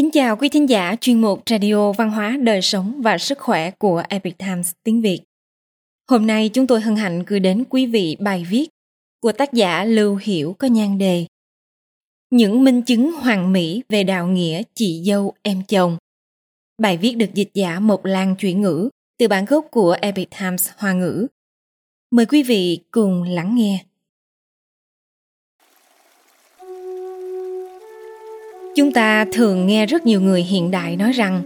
Kính chào quý thính giả chuyên mục Radio Văn hóa Đời sống và Sức khỏe của Epic Times tiếng Việt. Hôm nay chúng tôi hân hạnh gửi đến quý vị bài viết của tác giả Lưu Hiểu có nhan đề Những minh chứng hoàn mỹ về đạo nghĩa chị dâu em chồng. Bài viết được dịch giả một lan chuyển ngữ từ bản gốc của Epic Times Hoa ngữ. Mời quý vị cùng lắng nghe. Chúng ta thường nghe rất nhiều người hiện đại nói rằng,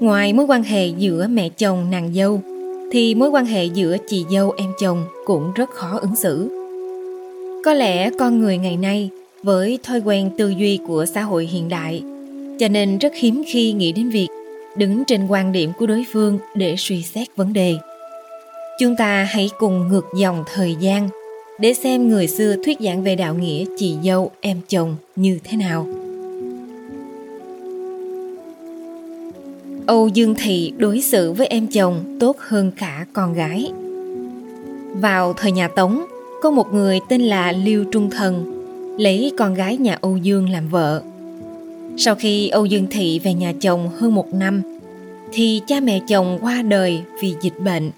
ngoài mối quan hệ giữa mẹ chồng nàng dâu, thì mối quan hệ giữa chị dâu, em chồng cũng rất khó ứng xử. Có lẽ con người ngày nay với thói quen tư duy của xã hội hiện đại, cho nên rất hiếm khi nghĩ đến việc đứng trên quan điểm của đối phương để suy xét vấn đề. Chúng ta hãy cùng ngược dòng thời gian để xem người xưa thuyết giảng về đạo nghĩa chị dâu, em chồng như thế nào. Âu Dương Thị đối xử với em chồng tốt hơn cả con gái. Vào thời nhà Tống, có một người tên là Liêu Trung Thần lấy con gái nhà Âu Dương làm vợ. Sau khi Âu Dương Thị về nhà chồng hơn một năm, thì cha mẹ chồng qua đời vì dịch bệnh.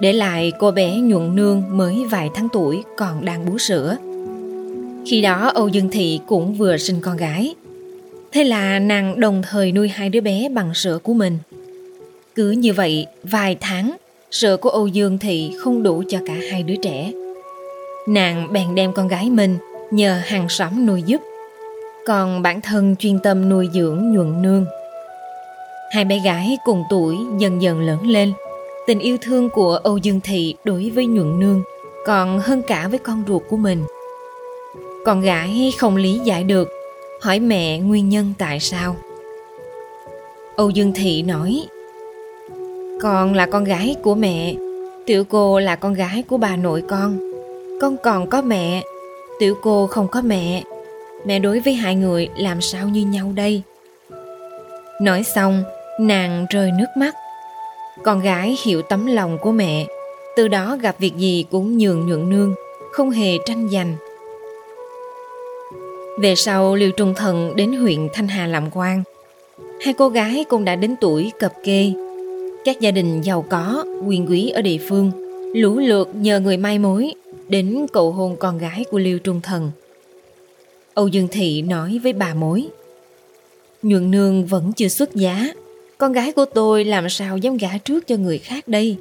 Để lại cô bé nhuận nương mới vài tháng tuổi còn đang bú sữa. Khi đó Âu Dương Thị cũng vừa sinh con gái. Thế là nàng đồng thời nuôi hai đứa bé bằng sữa của mình. Cứ như vậy, vài tháng, sữa của Âu Dương Thị không đủ cho cả hai đứa trẻ. Nàng bèn đem con gái mình nhờ hàng xóm nuôi giúp. Còn bản thân chuyên tâm nuôi dưỡng nhuận nương. Hai bé gái cùng tuổi dần dần lớn lên. Tình yêu thương của Âu Dương Thị đối với nhuận nương còn hơn cả với con ruột của mình. Con gái không lý giải được hỏi mẹ nguyên nhân tại sao. Âu Dương Thị nói Con là con gái của mẹ, tiểu cô là con gái của bà nội con. Con còn có mẹ, tiểu cô không có mẹ. Mẹ đối với hai người làm sao như nhau đây? Nói xong, nàng rơi nước mắt. Con gái hiểu tấm lòng của mẹ, từ đó gặp việc gì cũng nhường nhượng nương, không hề tranh giành về sau Liêu Trung Thần đến huyện Thanh Hà làm quan. Hai cô gái cũng đã đến tuổi cập kê. Các gia đình giàu có, quyền quý ở địa phương, lũ lượt nhờ người mai mối đến cầu hôn con gái của Liêu Trung Thần. Âu Dương Thị nói với bà mối Nhuận nương vẫn chưa xuất giá Con gái của tôi làm sao dám gả trước cho người khác đây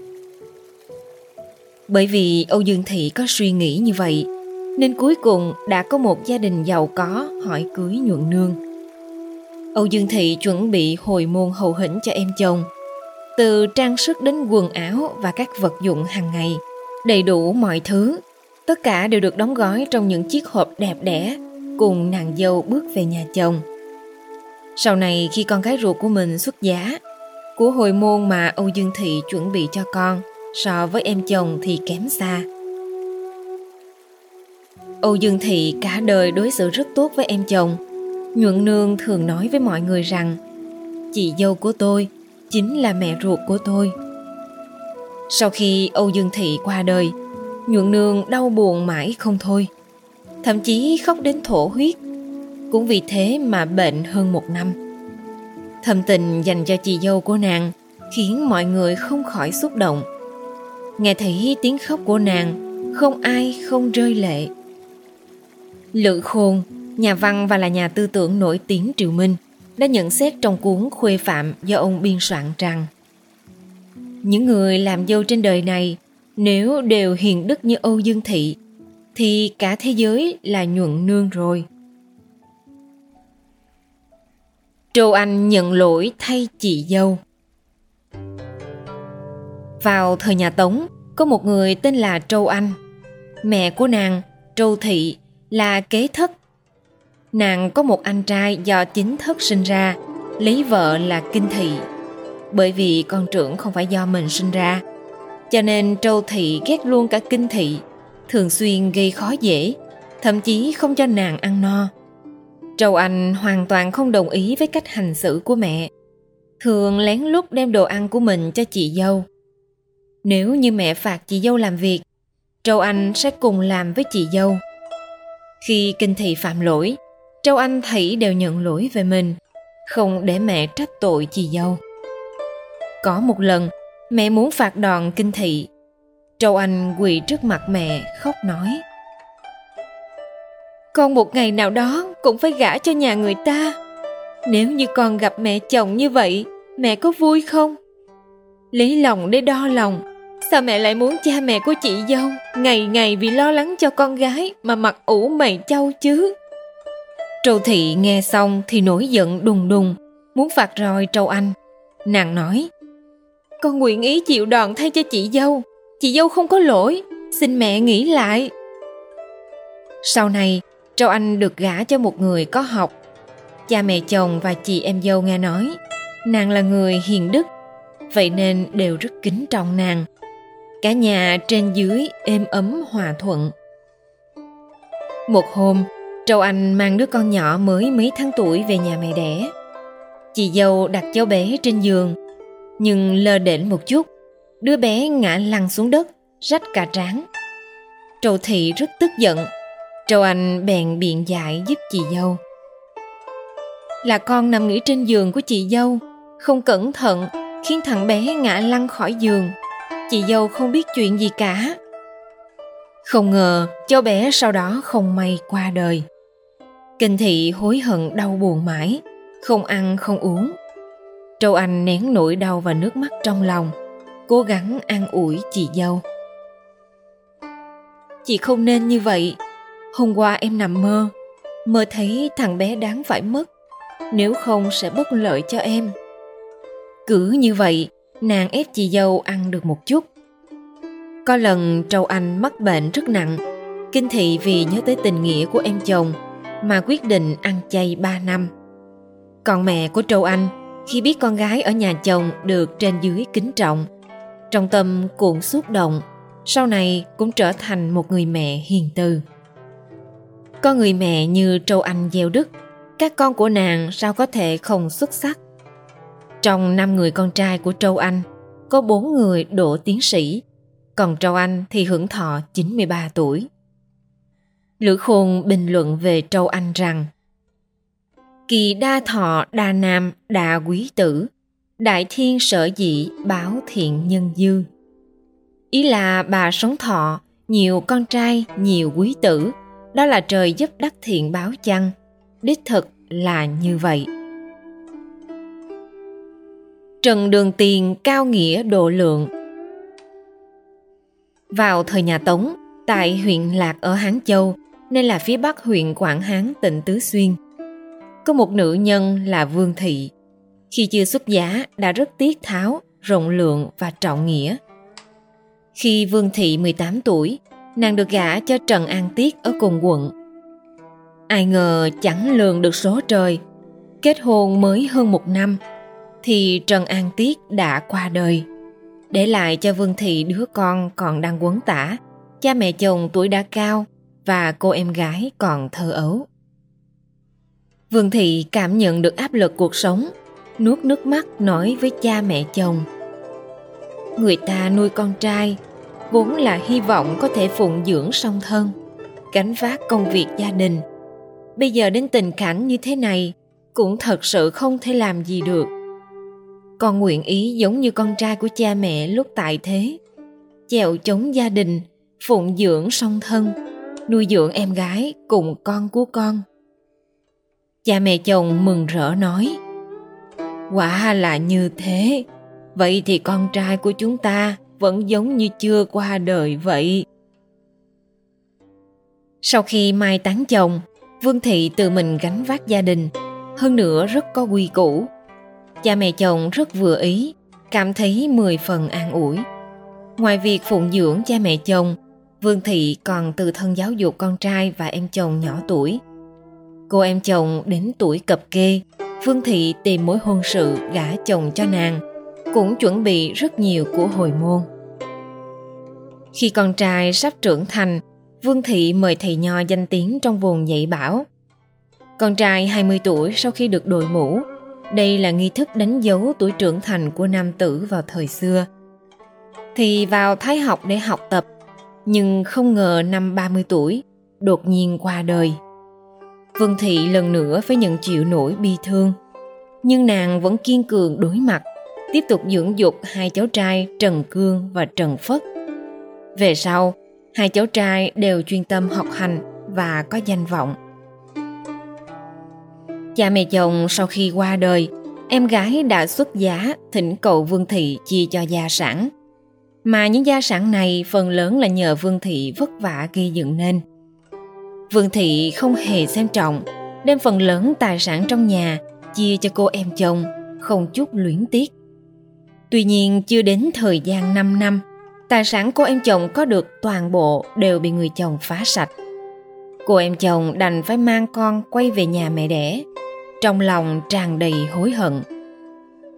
Bởi vì Âu Dương Thị có suy nghĩ như vậy nên cuối cùng đã có một gia đình giàu có hỏi cưới nhuận nương. Âu Dương Thị chuẩn bị hồi môn hậu hĩnh cho em chồng, từ trang sức đến quần áo và các vật dụng hàng ngày, đầy đủ mọi thứ, tất cả đều được đóng gói trong những chiếc hộp đẹp đẽ, cùng nàng dâu bước về nhà chồng. Sau này khi con gái ruột của mình xuất giá, của hồi môn mà Âu Dương Thị chuẩn bị cho con so với em chồng thì kém xa. Âu Dương Thị cả đời đối xử rất tốt với em chồng. Nhuận Nương thường nói với mọi người rằng chị dâu của tôi chính là mẹ ruột của tôi. Sau khi Âu Dương Thị qua đời, Nhuận Nương đau buồn mãi không thôi. Thậm chí khóc đến thổ huyết. Cũng vì thế mà bệnh hơn một năm. Thầm tình dành cho chị dâu của nàng khiến mọi người không khỏi xúc động. Nghe thấy tiếng khóc của nàng, không ai không rơi lệ. Lữ Khôn, nhà văn và là nhà tư tưởng nổi tiếng Triều Minh, đã nhận xét trong cuốn Khuê Phạm do ông biên soạn rằng Những người làm dâu trên đời này nếu đều hiền đức như Âu Dương Thị thì cả thế giới là nhuận nương rồi. Châu Anh nhận lỗi thay chị dâu Vào thời nhà Tống, có một người tên là Châu Anh. Mẹ của nàng, Châu Thị, là kế thất. Nàng có một anh trai do chính thất sinh ra, lấy vợ là Kinh Thị. Bởi vì con trưởng không phải do mình sinh ra, cho nên Trâu Thị ghét luôn cả Kinh Thị, thường xuyên gây khó dễ, thậm chí không cho nàng ăn no. Trâu Anh hoàn toàn không đồng ý với cách hành xử của mẹ, thường lén lút đem đồ ăn của mình cho chị dâu. Nếu như mẹ phạt chị dâu làm việc, Trâu Anh sẽ cùng làm với chị dâu. Khi kinh thị phạm lỗi, Châu Anh Thảy đều nhận lỗi về mình, không để mẹ trách tội chị dâu. Có một lần, mẹ muốn phạt đòn kinh thị. Châu Anh quỳ trước mặt mẹ khóc nói. Con một ngày nào đó cũng phải gả cho nhà người ta. Nếu như con gặp mẹ chồng như vậy, mẹ có vui không? Lấy lòng để đo lòng, sao mẹ lại muốn cha mẹ của chị dâu ngày ngày vì lo lắng cho con gái mà mặc ủ mày châu chứ? Trâu thị nghe xong thì nổi giận đùng đùng, muốn phạt roi Trâu Anh. Nàng nói, con nguyện ý chịu đòn thay cho chị dâu, chị dâu không có lỗi, xin mẹ nghĩ lại. Sau này, Trâu Anh được gả cho một người có học. Cha mẹ chồng và chị em dâu nghe nói, nàng là người hiền đức, vậy nên đều rất kính trọng nàng. Cả nhà trên dưới êm ấm hòa thuận. Một hôm, Châu Anh mang đứa con nhỏ mới mấy tháng tuổi về nhà mẹ đẻ. Chị dâu đặt cháu bé trên giường, nhưng lơ đễnh một chút, đứa bé ngã lăn xuống đất, rách cả trán. Châu Thị rất tức giận, Châu Anh bèn biện giải giúp chị dâu. Là con nằm nghỉ trên giường của chị dâu, không cẩn thận khiến thằng bé ngã lăn khỏi giường. Chị dâu không biết chuyện gì cả. Không ngờ cháu bé sau đó không may qua đời. Kinh thị hối hận đau buồn mãi, không ăn không uống. châu Anh nén nỗi đau và nước mắt trong lòng, cố gắng an ủi chị dâu. Chị không nên như vậy. Hôm qua em nằm mơ, mơ thấy thằng bé đáng phải mất, nếu không sẽ bất lợi cho em. Cứ như vậy, nàng ép chị dâu ăn được một chút. Có lần Trâu Anh mắc bệnh rất nặng, kinh thị vì nhớ tới tình nghĩa của em chồng mà quyết định ăn chay 3 năm. Còn mẹ của Trâu Anh, khi biết con gái ở nhà chồng được trên dưới kính trọng, trong tâm cuộn xúc động, sau này cũng trở thành một người mẹ hiền từ. Có người mẹ như Trâu Anh gieo đức, các con của nàng sao có thể không xuất sắc. Trong năm người con trai của Trâu Anh, có bốn người đỗ tiến sĩ, còn Trâu Anh thì hưởng thọ 93 tuổi. Lữ Khôn bình luận về Trâu Anh rằng Kỳ đa thọ đa nam đa quý tử, đại thiên sở dị báo thiện nhân dư. Ý là bà sống thọ, nhiều con trai, nhiều quý tử, đó là trời giúp đắc thiện báo chăng? Đích thực là như vậy. Trần Đường Tiền cao nghĩa độ lượng Vào thời nhà Tống, tại huyện Lạc ở Hán Châu, nên là phía bắc huyện Quảng Hán tỉnh Tứ Xuyên. Có một nữ nhân là Vương Thị. Khi chưa xuất giá đã rất tiết tháo, rộng lượng và trọng nghĩa. Khi Vương Thị 18 tuổi, nàng được gả cho Trần An Tiết ở cùng quận. Ai ngờ chẳng lường được số trời, kết hôn mới hơn một năm, thì Trần An Tiết đã qua đời. Để lại cho Vương Thị đứa con còn đang quấn tả, cha mẹ chồng tuổi đã cao, và cô em gái còn thơ ấu. Vương Thị cảm nhận được áp lực cuộc sống, nuốt nước mắt nói với cha mẹ chồng. Người ta nuôi con trai, vốn là hy vọng có thể phụng dưỡng song thân, gánh vác công việc gia đình. Bây giờ đến tình cảnh như thế này, cũng thật sự không thể làm gì được. Con nguyện ý giống như con trai của cha mẹ lúc tại thế, chèo chống gia đình, phụng dưỡng song thân, nuôi dưỡng em gái cùng con của con. Cha mẹ chồng mừng rỡ nói, quả là như thế, vậy thì con trai của chúng ta vẫn giống như chưa qua đời vậy. Sau khi mai tán chồng, Vương Thị tự mình gánh vác gia đình, hơn nữa rất có quy củ. Cha mẹ chồng rất vừa ý, cảm thấy mười phần an ủi. Ngoài việc phụng dưỡng cha mẹ chồng, Vương Thị còn từ thân giáo dục con trai và em chồng nhỏ tuổi. Cô em chồng đến tuổi cập kê, Vương Thị tìm mối hôn sự gả chồng cho nàng, cũng chuẩn bị rất nhiều của hồi môn. Khi con trai sắp trưởng thành, Vương Thị mời thầy nho danh tiếng trong vùng dạy bảo. Con trai 20 tuổi sau khi được đội mũ, đây là nghi thức đánh dấu tuổi trưởng thành của nam tử vào thời xưa. Thì vào thái học để học tập nhưng không ngờ năm 30 tuổi, đột nhiên qua đời. vương Thị lần nữa phải nhận chịu nỗi bi thương. Nhưng nàng vẫn kiên cường đối mặt, tiếp tục dưỡng dục hai cháu trai Trần Cương và Trần Phất. Về sau, hai cháu trai đều chuyên tâm học hành và có danh vọng. Cha mẹ chồng sau khi qua đời, em gái đã xuất giá thỉnh cầu Vương Thị chia cho gia sản. Mà những gia sản này phần lớn là nhờ Vương Thị vất vả gây dựng nên. Vương Thị không hề xem trọng, đem phần lớn tài sản trong nhà chia cho cô em chồng, không chút luyến tiếc. Tuy nhiên chưa đến thời gian 5 năm, tài sản cô em chồng có được toàn bộ đều bị người chồng phá sạch. Cô em chồng đành phải mang con quay về nhà mẹ đẻ, trong lòng tràn đầy hối hận.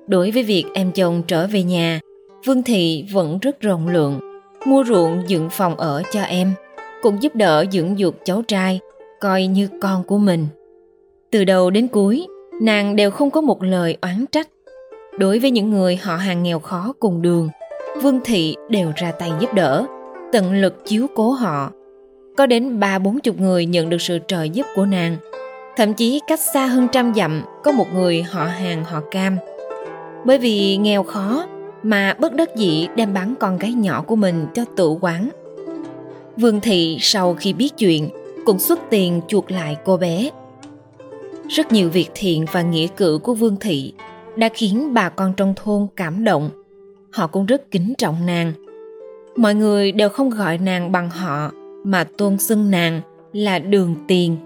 Đối với việc em chồng trở về nhà, Vương Thị vẫn rất rộng lượng, mua ruộng dựng phòng ở cho em, cũng giúp đỡ dưỡng dục cháu trai, coi như con của mình. Từ đầu đến cuối, nàng đều không có một lời oán trách. Đối với những người họ hàng nghèo khó cùng đường, Vương Thị đều ra tay giúp đỡ, tận lực chiếu cố họ. Có đến ba bốn chục người nhận được sự trợ giúp của nàng. Thậm chí cách xa hơn trăm dặm, có một người họ hàng, họ cam. Bởi vì nghèo khó mà bất đắc dĩ đem bán con gái nhỏ của mình cho tự quán. Vương Thị sau khi biết chuyện, cũng xuất tiền chuộc lại cô bé. Rất nhiều việc thiện và nghĩa cử của Vương Thị đã khiến bà con trong thôn cảm động. Họ cũng rất kính trọng nàng. Mọi người đều không gọi nàng bằng họ mà tôn xưng nàng là Đường Tiền.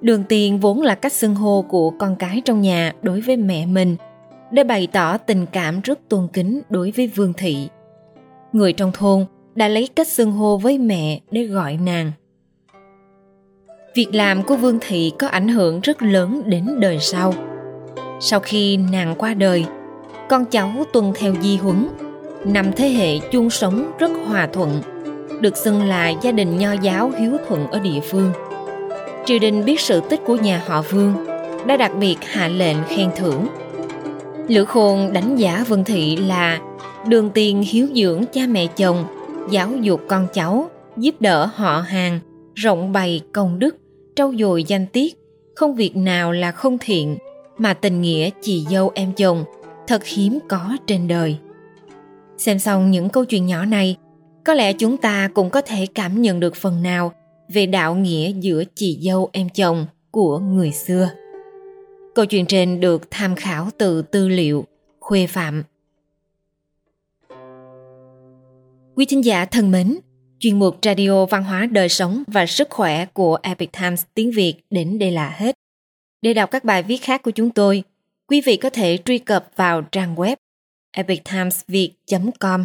Đường Tiền vốn là cách xưng hô của con cái trong nhà đối với mẹ mình để bày tỏ tình cảm rất tôn kính đối với Vương Thị. Người trong thôn đã lấy cách xưng hô với mẹ để gọi nàng. Việc làm của Vương Thị có ảnh hưởng rất lớn đến đời sau. Sau khi nàng qua đời, con cháu tuân theo di huấn, năm thế hệ chung sống rất hòa thuận, được xưng là gia đình nho giáo hiếu thuận ở địa phương. Triều đình biết sự tích của nhà họ Vương, đã đặc biệt hạ lệnh khen thưởng. Lữ Khôn đánh giá Vương Thị là đường tiền hiếu dưỡng cha mẹ chồng, giáo dục con cháu, giúp đỡ họ hàng, rộng bày công đức, trau dồi danh tiết, không việc nào là không thiện, mà tình nghĩa chị dâu em chồng thật hiếm có trên đời. Xem xong những câu chuyện nhỏ này, có lẽ chúng ta cũng có thể cảm nhận được phần nào về đạo nghĩa giữa chị dâu em chồng của người xưa. Câu chuyện trên được tham khảo từ tư liệu Khuê Phạm. Quý thính giả thân mến, chuyên mục Radio Văn hóa Đời Sống và Sức Khỏe của Epic Times tiếng Việt đến đây là hết. Để đọc các bài viết khác của chúng tôi, quý vị có thể truy cập vào trang web epictimesviet.com.